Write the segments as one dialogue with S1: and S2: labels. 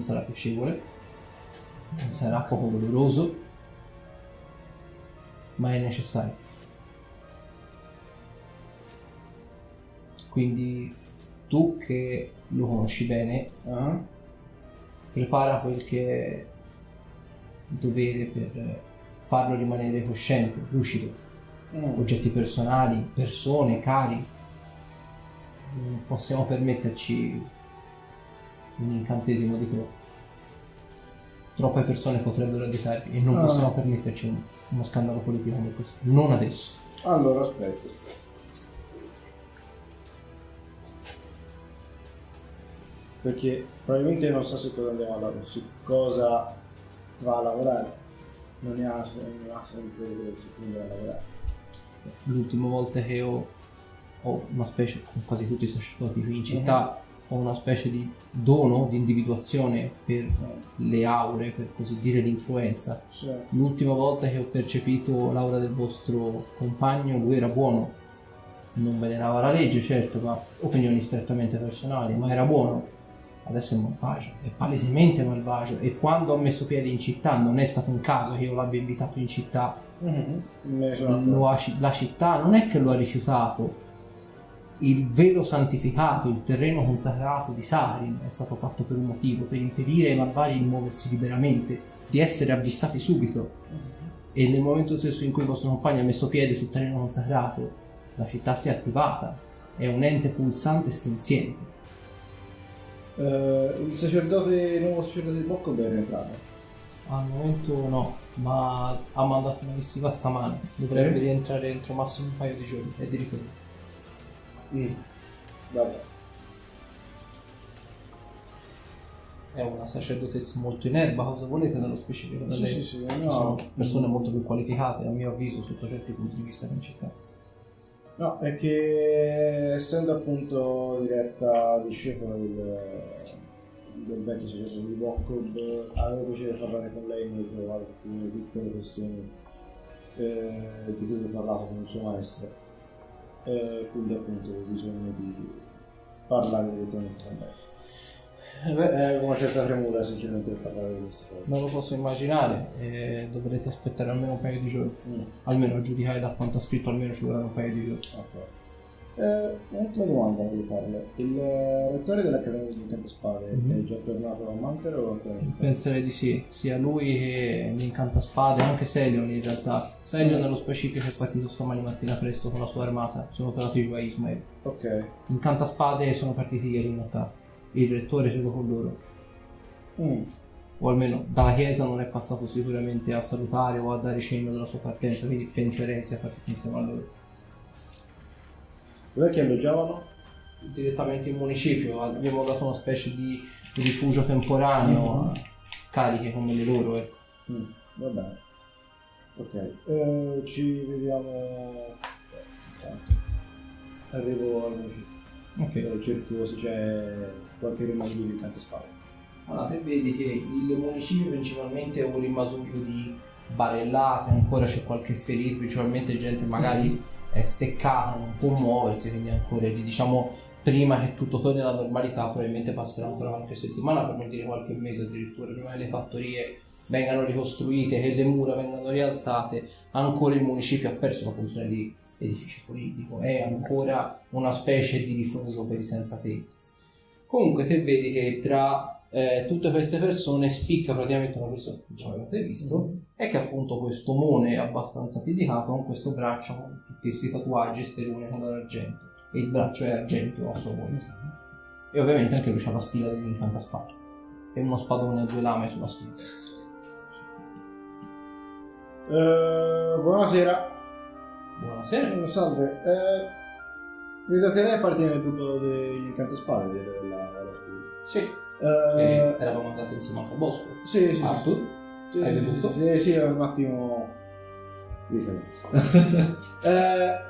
S1: Non sarà piacevole, non sarà poco doloroso, ma è necessario. Quindi tu che lo conosci bene,
S2: Ah.
S1: prepara quel che è il dovere per farlo rimanere cosciente, lucido.
S2: Mm.
S1: Oggetti personali, persone, cari. Non possiamo permetterci un incantesimo di troppo. Troppe persone potrebbero aiutarvi e non
S2: Ah.
S1: possiamo permetterci un- uno scandalo politico come questo. Non adesso.
S2: Allora, aspetta. Perché probabilmente non sa su cosa andiamo a lavorare, su cosa va a lavorare. Non ne ha non ha idea su cui va a lavorare.
S1: L'ultima volta che ho, ho una specie, con quasi tutti i sacerdoti qui in città, ho una specie di dono di individuazione per le aure, per così dire l'influenza.
S2: Cioè,
S1: L'ultima volta che ho percepito l'aura del vostro compagno, lui era buono. Non venerava la legge, certo, ma opinioni strettamente personali, ma era buono. Adesso è malvagio, è palesemente malvagio. E quando ho messo piede in città, non è stato un caso che io l'abbia invitato in città. Lo ha- la città non è che lo ha rifiutato. Il velo santificato, il terreno consacrato di Sarin è stato fatto per un motivo, per impedire ai malvagi di muoversi liberamente, di essere avvistati subito. E nel momento stesso in cui il vostro compagno ha messo piede sul terreno consacrato, la città si è attivata. È un ente pulsante e senziente.
S2: Eh, il sacerdote, il nuovo sacerdote di Bocco è entrato.
S1: Al momento no, ma ha mandato una missiva stamane. Dovrebbe
S2: Eh?
S1: rientrare entro massimo un paio di giorni. È di ritorno.
S2: Vabbè.
S1: È una sacerdotessa molto in erba, cosa volete dallo specifico da
S2: Sì,
S1: lei?
S2: sì, sì,
S1: Ci
S2: no.
S1: sono persone molto più qualificate, a mio avviso, sotto certi punti di vista che in città.
S2: No, è che essendo appunto diretta discepola del, del vecchio sacerdote di Boccob, avevo piacere di parlare con lei molto alcune piccole questioni eh, di cui ho parlato con il suo maestro. Eh, quindi appunto ho bisogno di parlare direttamente con lei. Eh, beh, è una certa premura sinceramente per parlare di queste cose.
S1: Non lo posso immaginare, e dovrete aspettare almeno un paio di giorni.
S2: Mm.
S1: Almeno a giudicare da quanto ha scritto, almeno ci vorranno un paio di giorni.
S2: Ok. Eh, un'ultima domanda voglio farle. Il rettore dell'Accademia di Incante Spade
S1: Mhm.
S2: è già tornato a Manter o ancora in?
S1: Penserei di sì, sia lui che l'incantaspade, anche Selion in realtà. Selion nello specifico è partito stamani mattina presto con la sua armata, sono tornati giù a Ismael.
S2: Ok.
S1: Incantaspade sono partiti ieri nottata. Il rettore credo con loro.
S2: Mm.
S1: o almeno dalla chiesa non è passato sicuramente a salutare o a dare cenno della sua partenza, quindi penserei sia partito insieme a loro.
S2: Dov'è che alloggiavano?
S1: Direttamente in municipio abbiamo dato una specie di rifugio temporaneo a cariche come le loro. ecco.
S2: Mm. Va bene. Ok. Eh, ci vediamo... Intanto. Arrivo al municipio.
S1: Ok.
S2: Eh, Cerco se c'è qualche rimanduglio di Incante Spade.
S1: Allora, te vedi che il municipio principalmente è un rimasuglio di barellate, ancora c'è qualche ferito, principalmente gente magari è steccata, non può muoversi, quindi ancora diciamo prima che tutto torni alla normalità probabilmente passerà ancora qualche settimana, per non dire qualche mese addirittura, prima che le fattorie vengano ricostruite, che le mura vengano rialzate, ancora il municipio ha perso la funzione di edificio politico, è ancora una specie di rifugio per i senza tetto. Comunque te vedi che tra eh, tutte queste persone spicca praticamente una persona che già avete visto e che appunto questo mone abbastanza fisicato con questo braccio con tutti questi tatuaggi sterone con l'argento e il braccio è argento a sua volta. E ovviamente anche lui ha la spilla dell'incantaspada e uno spadone a due lame sulla spilla
S2: Eh, buonasera.
S1: buonasera.
S2: Eh, salve. Eh, vedo che lei appartiene al gruppo degli Incantespade della, della scuola.
S1: sì.
S2: Eh,
S1: e eravamo andati insieme anche a Bosco.
S2: Sì, sì,
S1: Arthur
S2: sì.
S1: Hai bevuto?
S2: Sì, sì, sì, un attimo di silenzio. eh,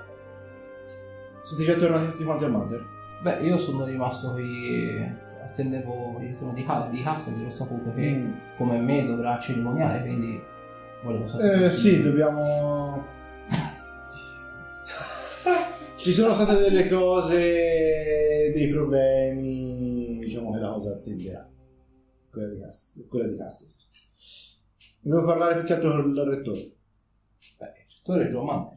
S2: siete già tornati tutti quanti a Manter?
S1: beh io sono rimasto qui attendevo il ritorno di casa di Castasi l'ho saputo che
S2: Mm.
S1: come me dovrà cerimoniare quindi volevo sapere
S2: Eh, sì, dobbiamo... Ci sono state delle cose, dei problemi, diciamo che la cosa attenderà. quella di Cast. Volevo parlare più che altro con il rettore.
S1: Beh, il rettore è Giomante.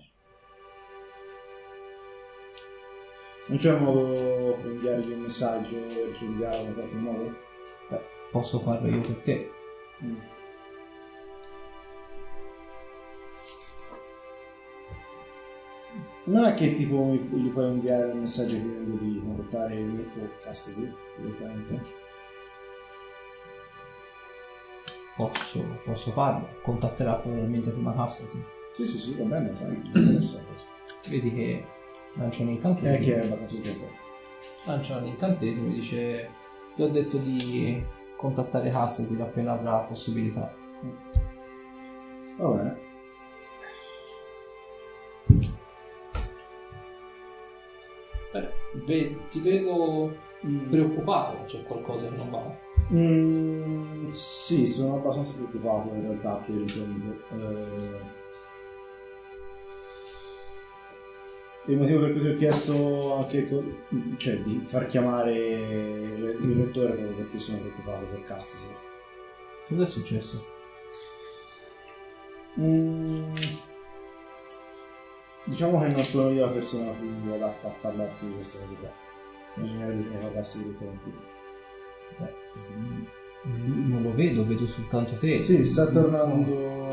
S2: Non c'è modo per inviargli un messaggio per giudicarlo in qualche modo?
S1: Beh, posso farlo io per te.
S2: Mm. Non è che tipo gli puoi inviare un messaggio chiedendo di contattare il mio podcast direttamente.
S1: Posso, posso farlo. Contatterà probabilmente prima Cassa, sì.
S2: Sì, sì, va bene, fai. cosa.
S1: Vedi che lancia un incantesimo.
S2: che è abbastanza urgente.
S1: Lancia un incantesimo e dice... Gli ho detto di contattare Castasil appena avrà possibilità.
S2: Va bene.
S1: Beh, ve- ti vedo preoccupato, c'è qualcosa che non va.
S2: Mm, sì, sono abbastanza preoccupato in realtà per il tempo. Eh, il motivo per cui ti ho chiesto anche cioè, di far chiamare il rettore è proprio perché sono preoccupato per Castis.
S1: Cosa è successo?
S2: Mm, diciamo che non sono io la persona più adatta a parlarti di queste cose qua. Bisognerebbe che parlassi direttamente.
S1: Beh, non lo vedo, vedo soltanto te.
S2: Sì, sta tornando.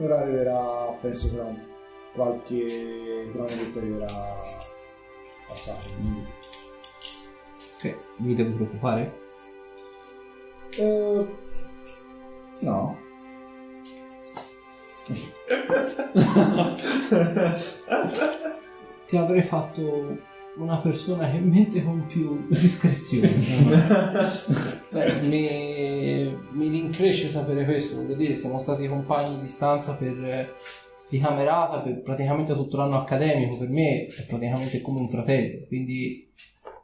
S2: Ora arriverà, penso tra qualche cronometro arriverà passato. quindi-
S1: Ok, mi devo preoccupare?
S2: Eh, no.
S1: Ti avrei fatto una persona che mente con più discrezione. Beh, mi, mi rincresce sapere questo, voglio dire, siamo stati compagni di stanza per di camerata per praticamente tutto l'anno accademico, per me è praticamente come un fratello, quindi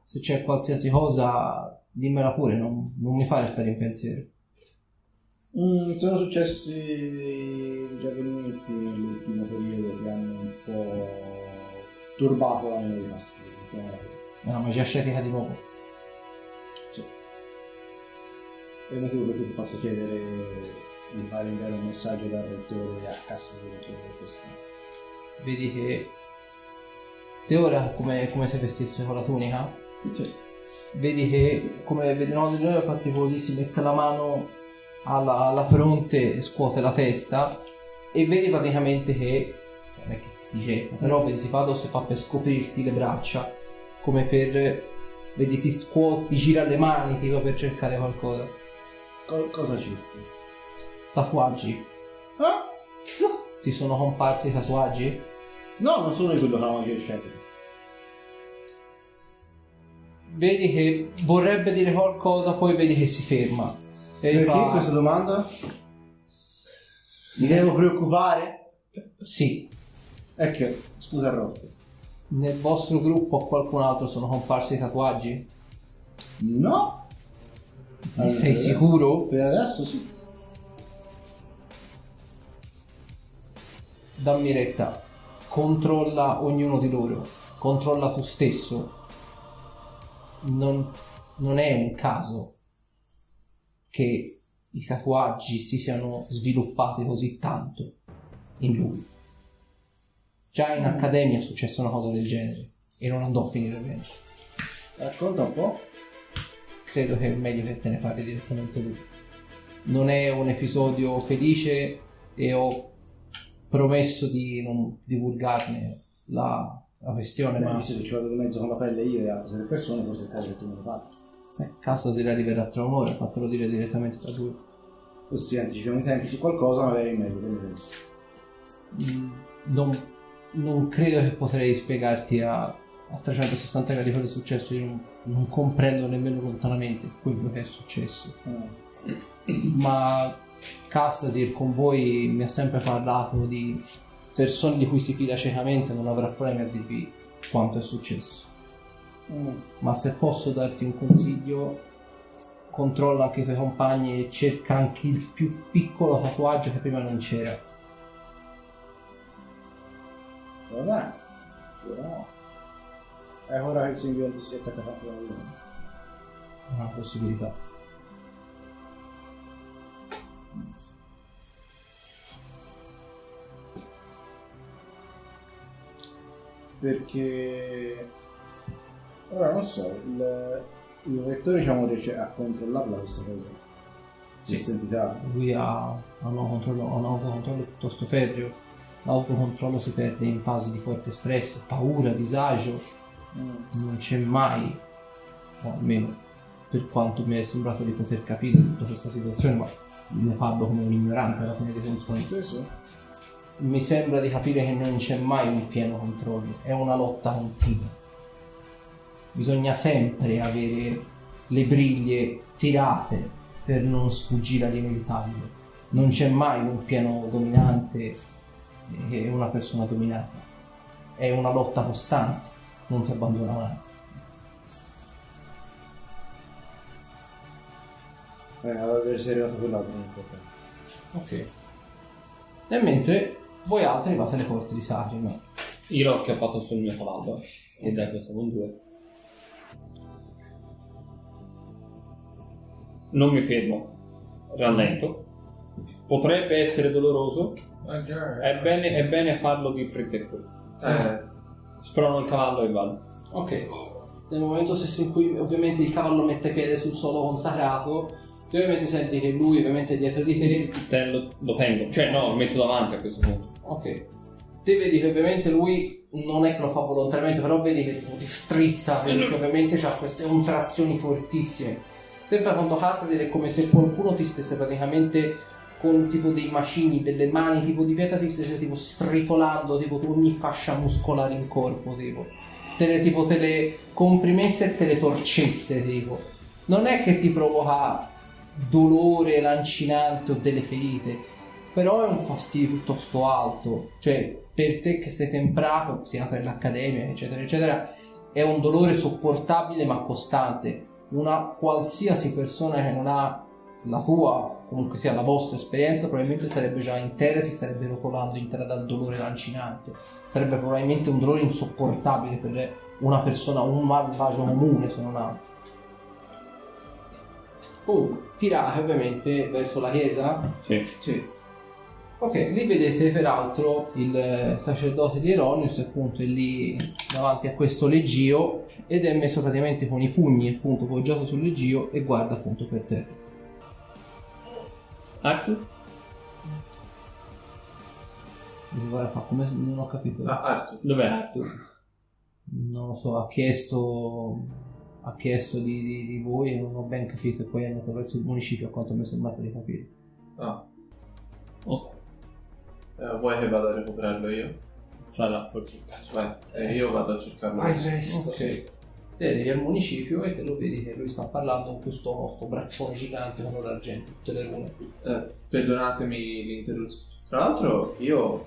S1: se c'è qualsiasi cosa dimmela pure, non, non mi fare stare in pensiero.
S2: Mm, sono successi degli avvenimenti nell'ultimo periodo che hanno un po' turbato la mia vita. Così.
S1: È una magia scetica di nuovo.
S2: Sì. È il motivo per cui ti ho fatto chiedere di fare inviare un messaggio dal rettore a questo.
S1: Vedi che te ora come, come sei vestito con la tunica?
S2: Sì.
S1: vedi che come vedremo di noi infatti quello si mette la mano alla, alla fronte e scuote la testa e vedi praticamente che non è che si getta però vedi si fa addosso e fa per scoprirti le braccia come per vedi ti scuote ti gira le mani tipo per cercare qualcosa
S2: Co- cosa cerchi?
S1: tatuaggi
S2: Ah?
S1: ti sono comparsi i tatuaggi
S2: No, non sono di quello che avevamo chiesto scelto.
S1: vedi che vorrebbe dire qualcosa poi vedi che si ferma e
S2: Perché
S1: fa-
S2: questa domanda? Mi devo preoccupare?
S1: sì
S2: che, scusa Rocco.
S1: Nel vostro gruppo a qualcun altro sono comparsi i tatuaggi?
S2: No?
S1: Ne sei
S2: adesso-
S1: sicuro?
S2: Per adesso sì.
S1: Dammi retta. Controlla ognuno di loro. Controlla tu stesso. Non, non è un caso che i tatuaggi si siano sviluppati così tanto in lui. Già in accademia è successa una cosa del genere e non andò a finire bene.
S2: Racconta un po'.
S1: credo che è meglio che te ne parli direttamente lui. Non è un episodio felice e ho promesso di non divulgarne la, la questione,
S2: Beh,
S1: ma
S2: visto che ci vado di mezzo con la pelle io e altre persone, forse è il caso che tu me lo parli.
S1: eh, Castasir arriverà tra un'ora, fatelo dire direttamente da lui.
S2: Così anticipiamo i tempi su qualcosa, magari è meglio. che ne pensi?
S1: Mm, Non, non credo che potrei spiegarti a, a 360 gradi cosa è successo, io non, non comprendo nemmeno lontanamente quello che è successo. ma Castasir con voi mi ha sempre parlato di persone di cui si fida ciecamente, non avrà problemi a dirvi quanto è successo. Ma se posso darti un consiglio, controlla anche i tuoi compagni e cerca anche il più piccolo tatuaggio che prima non c'era.
S2: Va bene. Però... È ora che il simbionte si è attaccato a quello.
S1: una possibilità.
S2: Perché... Ora non so, il, il rettore diciamo riesce a controllarla questa cosa.
S1: Sì.
S2: Questa entità.
S1: Lui ha, ha un autocontrollo, ha un autocontrollo piuttosto ferreo. L'autocontrollo si perde in fasi di forte stress, paura, disagio.
S2: Mm.
S1: Non c'è mai, o almeno per quanto mi è sembrato di poter capire tutta questa situazione, ma ne parlo come un ignorante alla fine dei.
S2: Sì, sì.
S1: Mi sembra di capire che non c'è mai un pieno controllo, è una lotta continua. Bisogna sempre avere le briglie tirate per non sfuggire all'inevitabile. Non c'è mai un pieno dominante e una persona dominata. È una lotta costante, non ti abbandona mai.
S2: Eh, se è arrivato quell'altro non è importante.
S1: Ok. E mentre voi altri arrivate alle porte di Sarin.
S3: Io l'ho acchiappato sul mio cavallo e dai che siamo in due. Non mi fermo, rallento. Potrebbe essere doloroso, è bene, è bene farlo di fretta e furia.
S4: Eh,
S3: Sprono il cavallo e vado.
S1: Ok. Nel momento stesso in cui ovviamente il cavallo mette piede sul suolo consacrato, tu ovviamente senti che lui ovviamente è dietro di te.
S3: Te lo, lo tengo, cioè no, lo metto davanti a questo punto.
S1: Ok. Te vedi che ovviamente lui non è che lo fa volontariamente, però vedi che tipo, ti strizza, perché ovviamente ha queste contrazioni fortissime. Te fai conto Hassadir è come se qualcuno ti stesse praticamente con tipo dei macigni, delle mani tipo di pietra, ti stesse tipo stritolando tipo ogni fascia muscolare in corpo, tipo. Te le, tipo, te le comprimesse e te le torcesse, tipo. Non è che ti provoca dolore lancinante o delle ferite, però è un fastidio piuttosto alto. Cioè, per te che sei temprato, sia per l'accademia, eccetera, eccetera, è un dolore sopportabile ma costante. Una qualsiasi persona che non ha la tua, comunque sia la vostra esperienza, probabilmente sarebbe già intera e si starebbe rotolando intera dal dolore lancinante. Sarebbe probabilmente un dolore insopportabile per una persona, un malvagio comune se non altro. Comunque, tirate ovviamente verso la chiesa.
S3: Sì.
S4: sì.
S1: Ok, lì vedete peraltro il sacerdote di Eronius, appunto è lì davanti a questo leggio ed è messo praticamente con i pugni appunto poggiato sul leggio e guarda appunto per terra.
S3: Arthur?
S1: Guarda, fa come non ho capito.
S4: Ah, Arthur.
S3: Dov'è Arthur?
S1: Non lo so, ha chiesto ha chiesto di, di- di voi e non ho ben capito e poi è andato verso il municipio a quanto mi è sembrato di capire.
S4: Ah,
S3: Ok.
S4: eh, vuoi che vada a recuperarlo io?
S3: Farà forse il caso.
S4: Vai, eh, io vado a cercarlo.
S1: Ok. Te arrivi al municipio e te lo vedi che lui sta parlando con questo nostro braccione gigante con l'argento, tutte le rune.
S4: Eh, perdonatemi l'interruzione. Tra l'altro io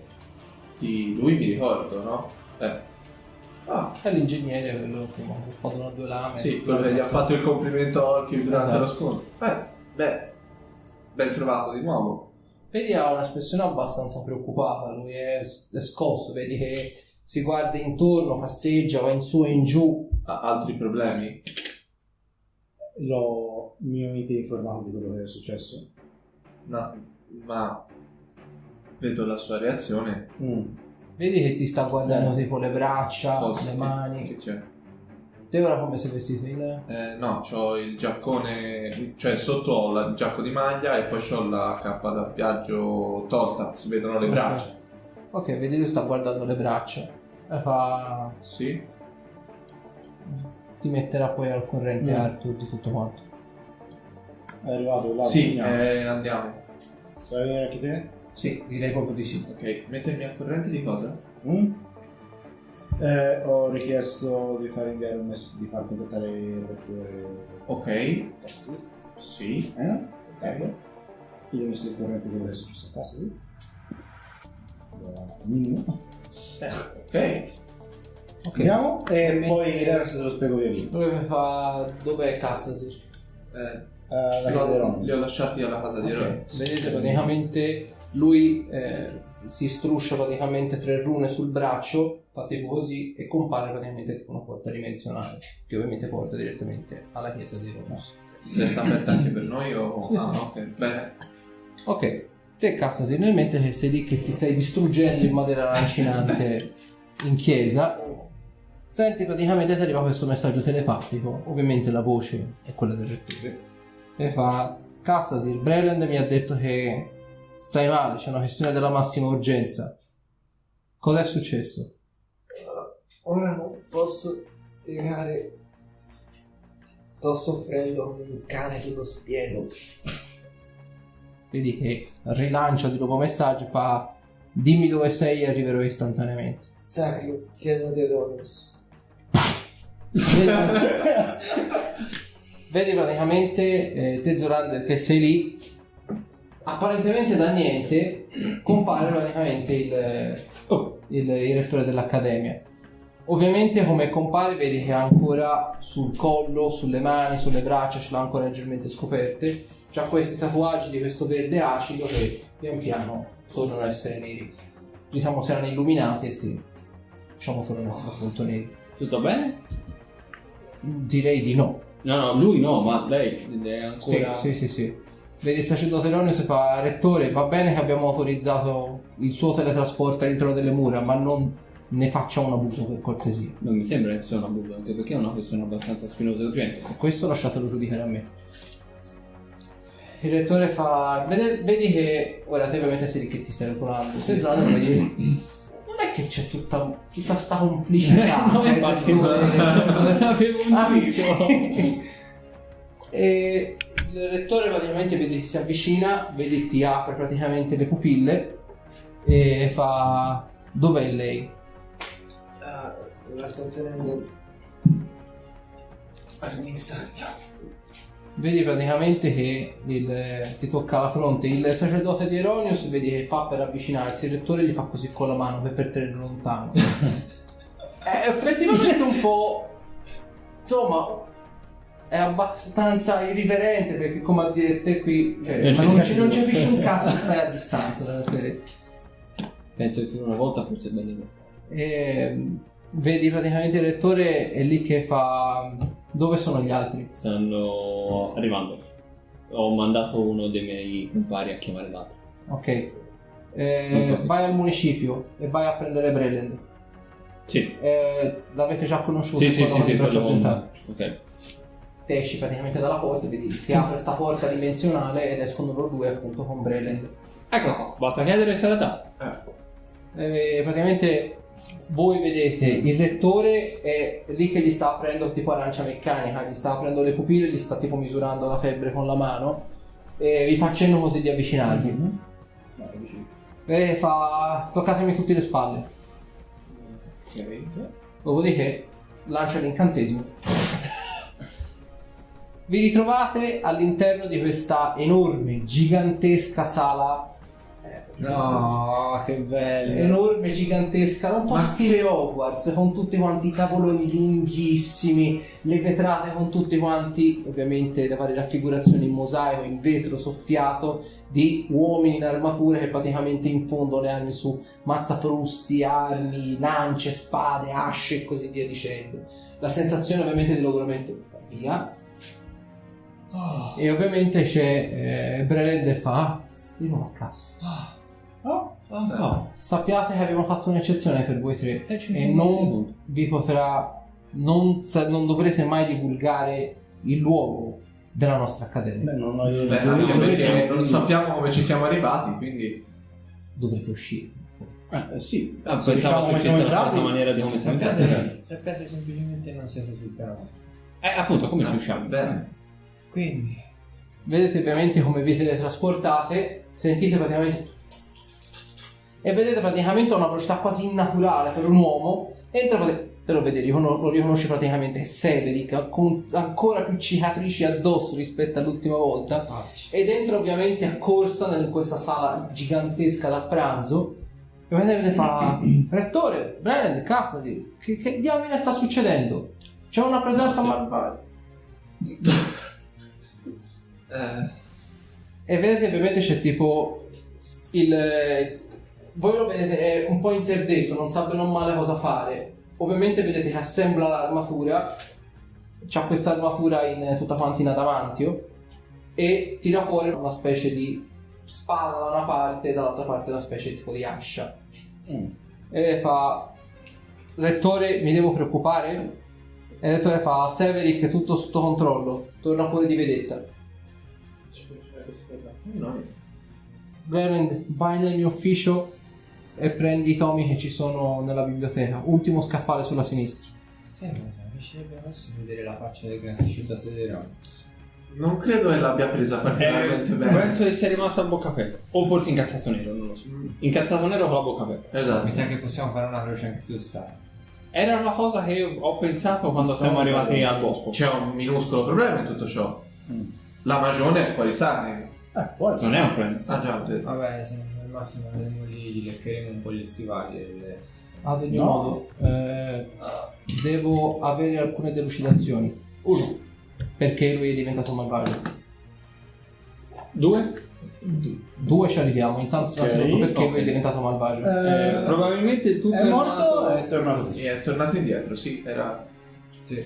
S4: di lui mi ricordo, no? Eh. Ah,
S1: È l'ingegnere, quello insomma, con spadone a due lame.
S4: sì, quello che gli ha fatto il complimento a Orchid durante
S1: Esatto.
S4: lo scontro. Eh, beh, ben trovato di nuovo.
S1: Vedi ha un'espressione abbastanza preoccupata, lui è, è scosso, vedi che si guarda intorno, passeggia, va in su e in giù.
S4: Ha altri problemi?
S2: L'ho minimamente informato di quello che è successo.
S4: No, ma vedo la sua reazione.
S2: Mm.
S1: Vedi che ti sta guardando
S2: Eh.
S1: tipo le braccia,
S4: Cosa
S1: le
S4: che-
S1: mani.
S4: Che c'è?
S1: Te ora come sei vestito? In...
S4: Eh, no, ho il giaccone, cioè sotto ho la- il giacco di maglia e poi ho la cappa da viaggio tolta, si vedono le
S1: Ok.
S4: braccia.
S1: Ok, vedi lui sta guardando le braccia. E fa...
S4: Sì?
S1: Ti metterà poi al corrente
S2: Mm.
S1: Arthur di tutto quanto.
S2: È arrivato là.
S4: Sì,
S2: andiamo.
S4: eh, andiamo.
S2: Vuoi venire anche te?
S1: Sì, direi proprio di sì.
S4: Ok, mettermi al corrente di cosa?
S2: Mm? Eh, ho richiesto di fare inviare un messaggio, di far contattare il rettore.
S4: Ok,
S2: Eh?
S4: sì.
S2: Ok. Io ho messo il corrente quello che è successo a casa. Sì. Da minimo.
S4: Ok.
S1: Ok.
S2: Andiamo e
S1: Mi-
S2: poi il resto te lo spiego via via.
S1: Lui fa... Dov'è Castasir?
S4: Eh,
S2: Eh, la casa di Ron.
S4: li ho lasciati alla casa di Ron.
S1: Vedete praticamente lui eh, si struscia praticamente tre rune sul braccio, fa tipo così e compare praticamente tipo una porta dimensionale, che ovviamente porta direttamente alla chiesa di Romus.
S4: Resta aperta anche per noi o...
S1: Sì,
S4: ah,
S1: sì.
S4: ok. Bene.
S1: Ok, te Cassasi nel mentre che sei lì che ti stai distruggendo in maniera lancinante in chiesa, senti praticamente ti arriva questo messaggio telepatico, ovviamente la voce è quella del rettore, e fa Cassasi, Breland mi ha detto che stai male, c'è una questione della massima urgenza. Cos'è successo?
S5: Ora non posso spiegare. Sto soffrendo come un cane sullo spiedo.
S1: Vedi che rilancia di nuovo messaggio fa dimmi dove sei e arriverò istantaneamente.
S5: Sacro, chiesa di Horus.
S1: Vedi praticamente eh, te Zorander che sei lì, apparentemente da niente compare praticamente il, oh, il, il rettore dell'accademia. Ovviamente come compare vedi che ha ancora sul collo, sulle mani, sulle braccia, ce l'ha ancora leggermente scoperte. C'ha questi tatuaggi di questo verde acido che pian piano tornano a essere neri. Diciamo se erano illuminati e sì, diciamo tornano a essere appunto neri.
S3: Tutto bene?
S1: Direi di no.
S3: No, no, lui no, ma lei è
S1: Sì,
S3: ancora...
S1: sì, sì, sì. Vedi il sacerdote Eronius fa Rettore, va bene che abbiamo autorizzato il suo teletrasporto all'interno delle mura, ma non ne faccia un abuso per cortesia.
S3: Non mi sembra che sia una abuso, anche perché è una questione abbastanza spinosa e urgente.
S1: Questo lasciatelo giudicare a me. Il rettore fa. Vedi, vedi che. Ora te ovviamente sei lì che ti stai rotolando. Sei zona vedi. Non è che c'è tutta, tutta sta complicità.
S3: No,
S1: cioè, il
S3: infatti,
S1: rettore-
S3: non avevo un
S1: Anzi.
S3: dubbio.
S1: e il rettore praticamente vedi che si avvicina, vedi ti apre praticamente le pupille e fa. Dov'è lei?
S5: Ah, la sto tenendo all'insegno.
S1: Vedi praticamente che il- ti tocca la fronte il sacerdote di Eronius, vedi che fa per avvicinarsi, il rettore gli fa così con la mano per, per tenerlo lontano. è effettivamente un po'... insomma... È abbastanza irriverente perché come a dire te qui... Cioè,
S3: Non
S1: ma
S3: ci
S1: non,
S3: capisci.
S1: ci, non capisci un cazzo, stai a distanza dalla serie.
S3: Penso che per una volta forse è meglio.
S1: E, vedi praticamente il rettore è lì che fa... Dove sono gli altri?
S3: Stanno arrivando. Ho mandato uno dei miei compari a chiamare l'altro.
S1: Ok. Eh,
S3: so
S1: vai al municipio e vai a prendere Breland.
S3: Sì.
S1: Eh, l'avete già conosciuto?
S3: Sì, sì, sì, sì, quello-? Ok.
S1: Te esci praticamente dalla porta vedi si apre sta porta dimensionale ed escono loro due appunto con Breland.
S3: Ecco qua, basta chiedere se era dato.
S1: Eh, praticamente voi vedete il rettore è lì che gli sta aprendo tipo arancia meccanica, gli sta aprendo le pupille, gli sta tipo misurando la febbre con la mano e vi fa cenno così di avvicinarvi. E fa toccatemi tutte le spalle. Dopodiché lancia l'incantesimo. Vi ritrovate all'interno di questa enorme, gigantesca sala.
S2: No, che bello.
S1: Enorme, gigantesca, un po' stile Hogwarts, con tutti quanti i tavoloni lunghissimi, le vetrate con tutti quanti, ovviamente le varie raffigurazioni in mosaico, in vetro soffiato, di uomini in armature che praticamente infondono le armi su mazzafrusti, armi, lance, spade, asce e così via dicendo. La sensazione ovviamente di logoramento via. E ovviamente c'è eh, Breled e fa "Ah, di nuovo a casa.
S3: Oh, no.
S1: Sappiate che abbiamo fatto un'eccezione per voi tre
S3: Eh, ci
S1: e non vi potrà non, sa- non dovrete mai divulgare il luogo della nostra accademia.
S2: Beh, non ho
S4: Beh, anche perché non sappiamo come ci siamo arrivati, quindi...
S1: Dovrete uscire.
S2: Eh, sì.
S3: Ah,
S2: Se
S3: pensavo
S2: diciamo come
S3: fosse
S2: siamo
S3: la maniera di come siamo entrati.
S5: Sappiate, sappiate semplicemente non siete sul piano.
S3: Eh, appunto, come ci usciamo?
S4: Bene.
S5: Quindi,
S1: Vedete ovviamente come vi teletrasportate, sentite praticamente e vedete praticamente a una velocità quasi innaturale per un uomo, entra te lo vedi, lo riconosci praticamente Severic con ancora più cicatrici addosso rispetto all'ultima volta. E dentro ovviamente a corsa in questa sala gigantesca da pranzo. E vedete fa Rettore, Brand, Cassidy, che, che diamine sta succedendo? C'è una presenza malvagia
S4: Eh,
S1: E vedete ovviamente c'è tipo il, voi lo vedete, è un po' interdetto, non sa bene o male cosa fare. Ovviamente vedete che assembla l'armatura, c'ha questa armatura in, tutta quanta in adamantio e tira fuori una specie di spada da una parte e dall'altra parte una specie tipo di ascia. E fa, lettore, mi devo preoccupare? E il lettore fa, Severick, tutto sotto controllo, torna pure di vedetta.
S4: No.
S1: Verland, vai nel mio ufficio e prendi i tomi che ci sono nella biblioteca. Ultimo scaffale sulla sinistra.
S5: Sì, ma mi piacerebbe adesso vedere la faccia del gran sacerdote.
S4: Non credo che l'abbia presa particolarmente
S3: Eh,
S4: bene.
S3: penso che sia rimasto a bocca aperta. O forse incazzato nero, non lo so. Incazzato nero con la bocca aperta.
S4: Esatto.
S5: Mi sa che possiamo fare una croce anche su Star.
S3: Era una cosa che ho pensato quando siamo arrivati al bosco.
S4: C'è un minuscolo problema in tutto ciò. La magione è fuori Sarni.
S2: Eh, poi
S3: Non è un problema.
S4: Ah già.
S5: Vabbè, se al massimo lì, gli leccheremo un po' gli stivali. E...
S1: Ad ogni
S2: No.
S1: modo, eh, devo avere alcune delucidazioni. Uno, perché lui è diventato malvagio.
S3: Due?
S1: Due ci arriviamo. Intanto
S3: Ok,
S1: innanzitutto perché
S3: ok.
S1: lui è diventato malvagio.
S3: Eh, probabilmente il tutto
S2: è
S3: è
S2: morto e è tornato così.
S4: E è tornato indietro, sì, era
S5: Sì.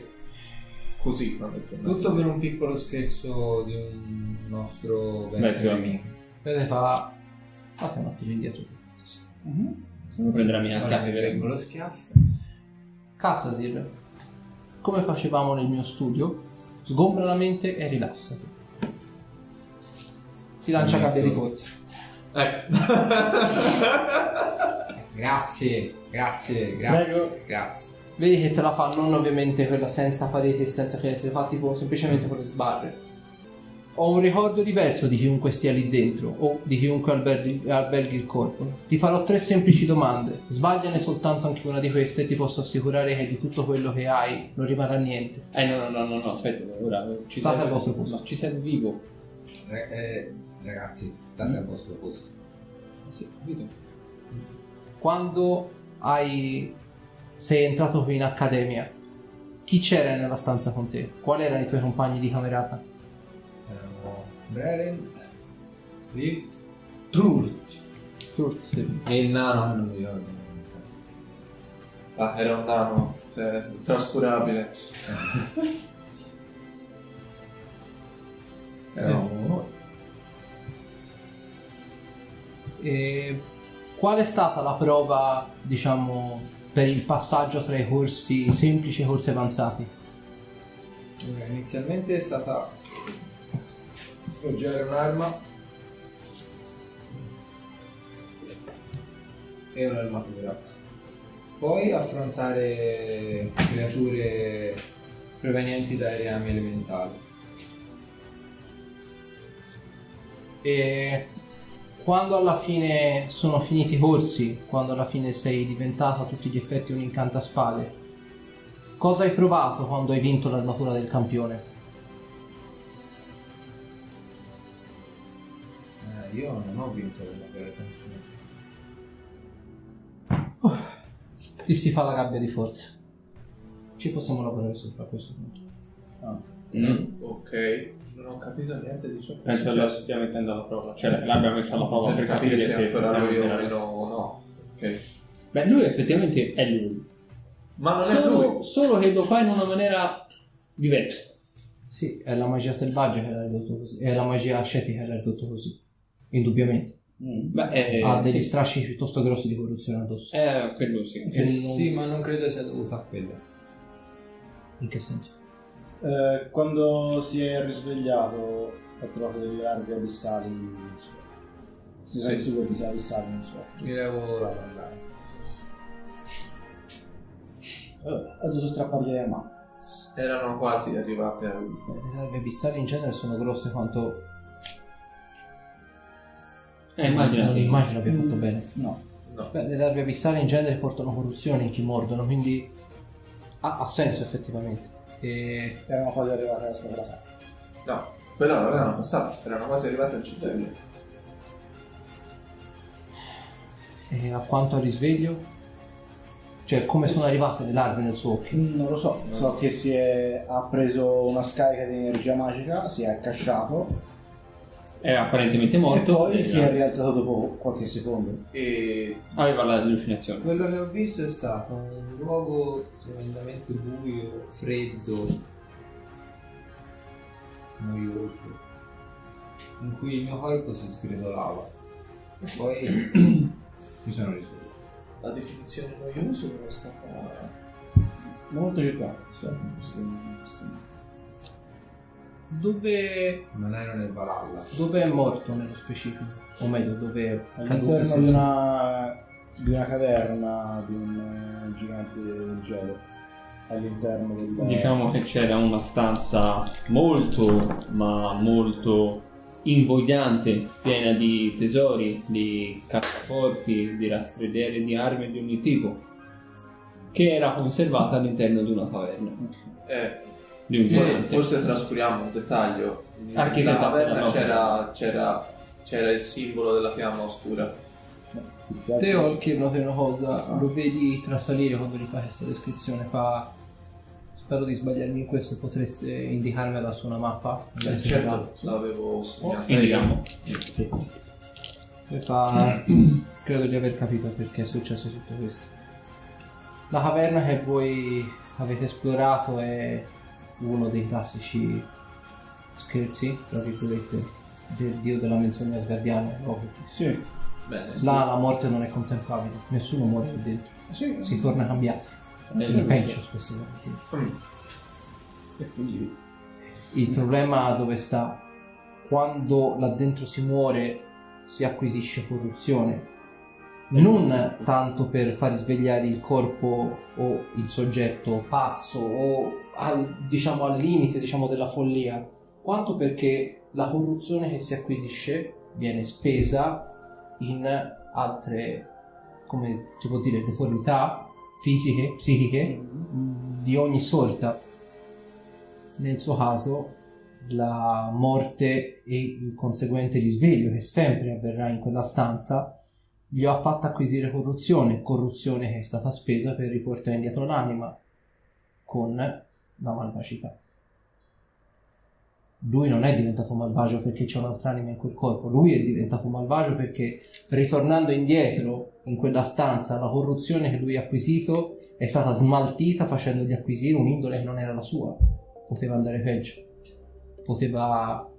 S4: così quando è tornato.
S5: Tutto per un piccolo scherzo di un nostro
S3: Vecchio amico.
S1: Vedete fa... Fate un attimo indietro.
S3: Devo prendere la mia
S5: vedremo
S3: per
S5: lo schiaffo.
S1: Cassasir, come facevamo nel mio studio, sgombra la mente e rilassati. Ti lancia gabbia di forza.
S4: Ecco.
S5: Grazie, grazie, grazie,
S2: Prego.
S5: grazie.
S1: Vedi che te la fa non ovviamente quella senza pareti e senza finestre, fa tipo semplicemente con le sbarre. Ho un ricordo diverso di chiunque stia lì dentro o di chiunque alberghi, alberghi il corpo. Ti farò tre semplici domande. Sbagliane soltanto anche una di queste e ti posso assicurare che di tutto quello che hai non rimarrà niente.
S3: Eh no, no, no, no, no, aspetta, ora ci
S1: State
S3: serve-
S1: al vostro posto.
S3: No, ci serve vivo.
S5: Re- eh, ragazzi, state al vostro posto.
S3: Sì, capito?
S1: Quando hai... sei entrato qui in accademia, chi c'era nella stanza con te? Quali erano i tuoi compagni di camerata?
S5: Erano Breren, Lift
S1: Trurt.
S5: e il nano che non mi ricordo.
S4: Ah, era un nano, cioè, trascurabile.
S5: Eravamo noi.
S1: E qual è stata la prova, diciamo, per il passaggio tra i corsi semplici e i corsi avanzati?
S5: Inizialmente è stata forgiare un'arma e un'armatura. Poi affrontare creature provenienti dai reami elementali.
S1: E quando alla fine sono finiti i corsi, quando alla fine sei diventato a tutti gli effetti un incantaspade, cosa hai provato quando hai vinto l'armatura del campione?
S5: Io non ho vinto la guerra
S1: Ti si fa la gabbia di forza. Ci possiamo lavorare sopra a questo punto.
S3: Mm.
S4: Ok, non ho capito niente di ciò che è
S3: Penso che la stia mettendo alla prova. Cioè, l'abbiamo messo alla prova
S4: Per capire se
S3: se
S4: ancora lui o meno o no. Ok.
S3: Beh, lui effettivamente è lui.
S4: Ma non è
S3: Solo,
S4: lui.
S3: solo che lo fa in una maniera diversa.
S1: Sì, è la magia selvaggia che l'ha ridotto così. È la magia ascetica che l'ha ridotto così. Indubbiamente.
S3: Beh, eh,
S1: ha degli
S3: sì.
S1: strascichi piuttosto grossi di corruzione addosso.
S3: Eh, quello sì.
S1: E non-
S5: Sì, ma non credo sia dovuto a quello.
S1: In che senso?
S2: Eh, quando si è risvegliato ha trovato delle larve abissali nel suo
S4: Sì.
S2: sì. su abissali abissali nel suo
S5: Mi levo ora andare.
S2: eh, ha dovuto strappargli la mano
S4: Erano quasi arrivate a lui.
S1: Eh, Le larve abissali in genere sono grosse quanto...
S3: Eh, immagina.
S1: Non immagino abbia fatto bene.
S2: no
S4: No.
S1: Beh, le larve abissali in genere portano corruzione in chi mordono, quindi ha, ha senso effettivamente. E
S2: erano quasi arrivate alla scatola
S4: No, però non erano passate, erano quasi arrivate al cittadino.
S1: E a quanto al risveglio? Cioè, come sono arrivate le larve nel suo occhio?
S2: non lo so so che si è ha preso una scarica di energia magica si è accasciato
S3: è apparentemente
S2: E
S3: morto.
S2: poi
S3: e
S2: si è rialzato dopo qualche secondo.
S4: E
S3: aveva l'allucinazione.
S5: Quello che ho visto è stato un luogo tremendamente buio, freddo, noioso, in cui il mio corpo si sgretolava. E poi mi sono risolto.
S4: la definizione noioso è stata...
S2: Molto aiutato.
S1: Dove,
S5: Non ero nel Valhalla.
S1: dove è morto nello specifico? O meglio, dove è caduto?
S2: All'interno di una, di una caverna di un eh, gigante gelo. All'interno del...
S3: Diciamo che c'era una stanza molto, ma molto invogliante, piena di tesori, di cassaforti, di rastrelliere di armi di ogni tipo, che era conservata all'interno di una caverna.
S4: Eh, forse, forse trascuriamo un dettaglio. Nella
S3: Architettato
S4: caverna
S3: da
S4: c'era, c'era, c'era il simbolo della fiamma oscura.
S1: Te Olkir noti una cosa, lo vedi trasalire quando gli fai questa descrizione, fa... Spero di sbagliarmi in questo, potreste indicarmi adesso una mappa?
S4: Eh, certo, l'avevo segnato.
S3: Indichiamo.
S1: E fa... Credo di aver capito perché è successo tutto questo. La caverna che voi avete esplorato è uno dei classici scherzi, tra virgolette, del dio della menzogna sgardiana. ovvio.
S2: Sì.
S4: Bene.
S1: Là la morte non è contemplabile, nessuno muore qui dentro,
S2: Sì,
S1: si torna cambiati.
S3: Eh,
S1: peggio spesso e volentieri.
S4: Mm.
S2: E quindi...
S1: Il problema dove sta? Quando là dentro si muore si acquisisce corruzione. Non tanto per far risvegliare il corpo o il soggetto pazzo o al, diciamo al limite diciamo, della follia, quanto perché la corruzione che si acquisisce viene spesa in altre, come si può dire, deformità fisiche, psichiche, mh, di ogni sorta. Nel suo caso, la morte e il conseguente risveglio che sempre avverrà in quella stanza gli ha fatto acquisire corruzione, corruzione che è stata spesa per riportare indietro l'anima con la malvagità. Lui non è diventato malvagio perché c'è un'altra anima in quel corpo, lui è diventato malvagio perché ritornando indietro in quella stanza la corruzione che lui ha acquisito è stata smaltita facendogli acquisire un'indole che non era la sua. Poteva andare peggio. Poteva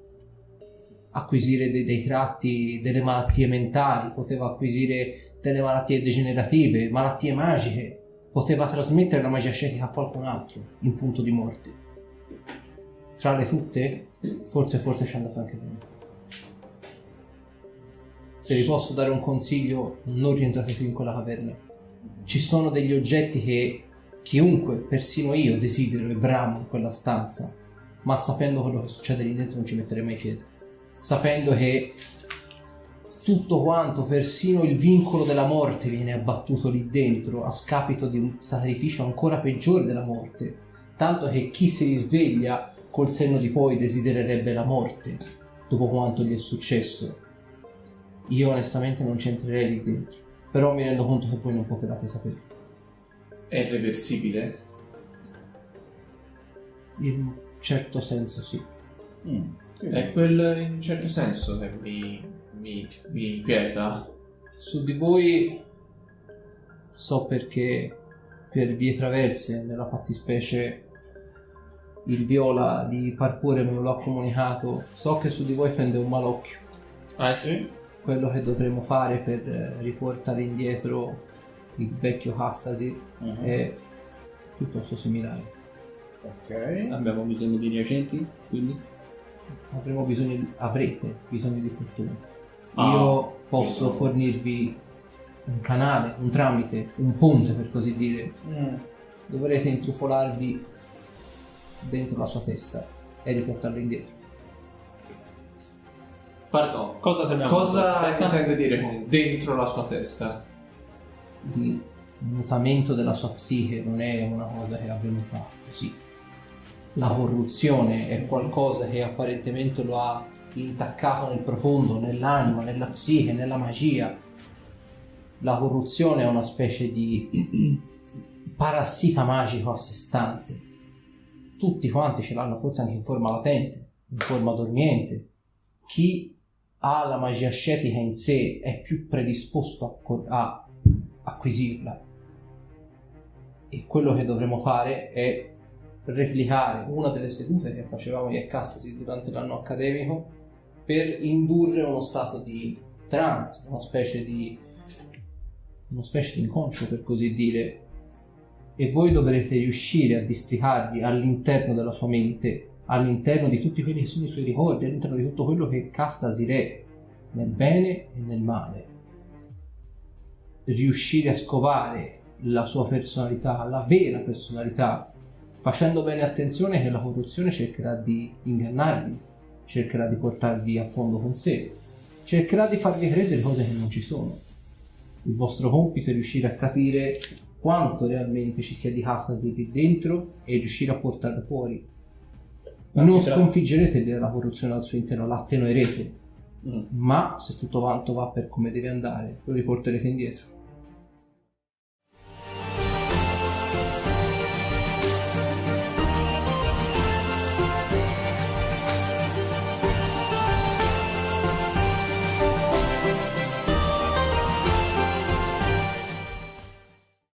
S1: acquisire dei, dei tratti, delle malattie mentali, poteva acquisire delle malattie degenerative, malattie magiche, poteva trasmettere la magia ascetica a qualcun altro in punto di morte. Tra le tutte, forse forse ci è andato anche bene. Se vi posso dare un consiglio, non rientrate più in quella caverna. Ci sono degli oggetti che chiunque, persino io, desidero e bramo in quella stanza, ma sapendo quello che succede lì dentro non ci metterei mai piede. Sapendo che tutto quanto, persino il vincolo della morte viene abbattuto lì dentro a scapito di un sacrificio ancora peggiore della morte, tanto che chi si risveglia col senno di poi desidererebbe la morte dopo quanto gli è successo. Io onestamente non ci entrerei lì dentro, però mi rendo conto che voi non potevate sapere.
S4: È irreversibile?
S1: In un certo senso sì.
S2: Mm.
S4: È quel in un certo senso che mi, mi, mi inquieta.
S1: Su di voi so perché per vie traverse, nella fattispecie il viola di Parpure me lo ha comunicato, so che su di voi pende un malocchio.
S3: Ah sì?
S1: Quello che dovremo fare per eh, riportare indietro il vecchio Castasi
S2: Mhm.
S1: è piuttosto similare.
S2: Ok.
S3: Abbiamo bisogno di reagenti, quindi?
S1: Avremo bisogno di- avrete bisogno di fortuna.
S3: Ah,
S1: Io posso
S3: io-
S1: fornirvi un canale, un tramite, un ponte per così dire.
S2: Mm.
S1: Dovrete intrufolarvi dentro la sua testa e riportarlo indietro.
S4: Pardon.
S3: Cosa
S4: Cosa intende dire con dentro la sua testa?
S1: Il mutamento della sua psiche non è una cosa che è avvenuta così. La corruzione è qualcosa che apparentemente lo ha intaccato nel profondo, nell'anima, nella psiche, nella magia. La corruzione è una specie di parassita magico a sé stante. Tutti quanti ce l'hanno forse anche in forma latente, in forma dormiente. Chi ha la magia ascetica in sé è più predisposto a, a acquisirla. E quello che dovremo fare è replicare una delle sedute che facevamo io e Castasi durante l'anno accademico per indurre uno stato di trance, una specie di una specie di inconscio per così dire. E voi dovrete riuscire a districarvi all'interno della sua mente all'interno di tutti quelli che sono i suoi ricordi all'interno di tutto quello che Castasi re nel bene e nel male. Riuscire a scovare la sua personalità la vera personalità facendo bene attenzione che la corruzione cercherà di ingannarvi cercherà di portarvi a fondo con sé cercherà di farvi credere cose che non ci sono il vostro compito è riuscire a capire quanto realmente ci sia di Hassasi lì dentro e riuscire a portarlo fuori.
S3: Ma
S1: non sconfiggerete la corruzione al suo interno, la attenuerete,
S3: Mm.
S1: ma se tutto quanto va per come deve andare, lo riporterete indietro.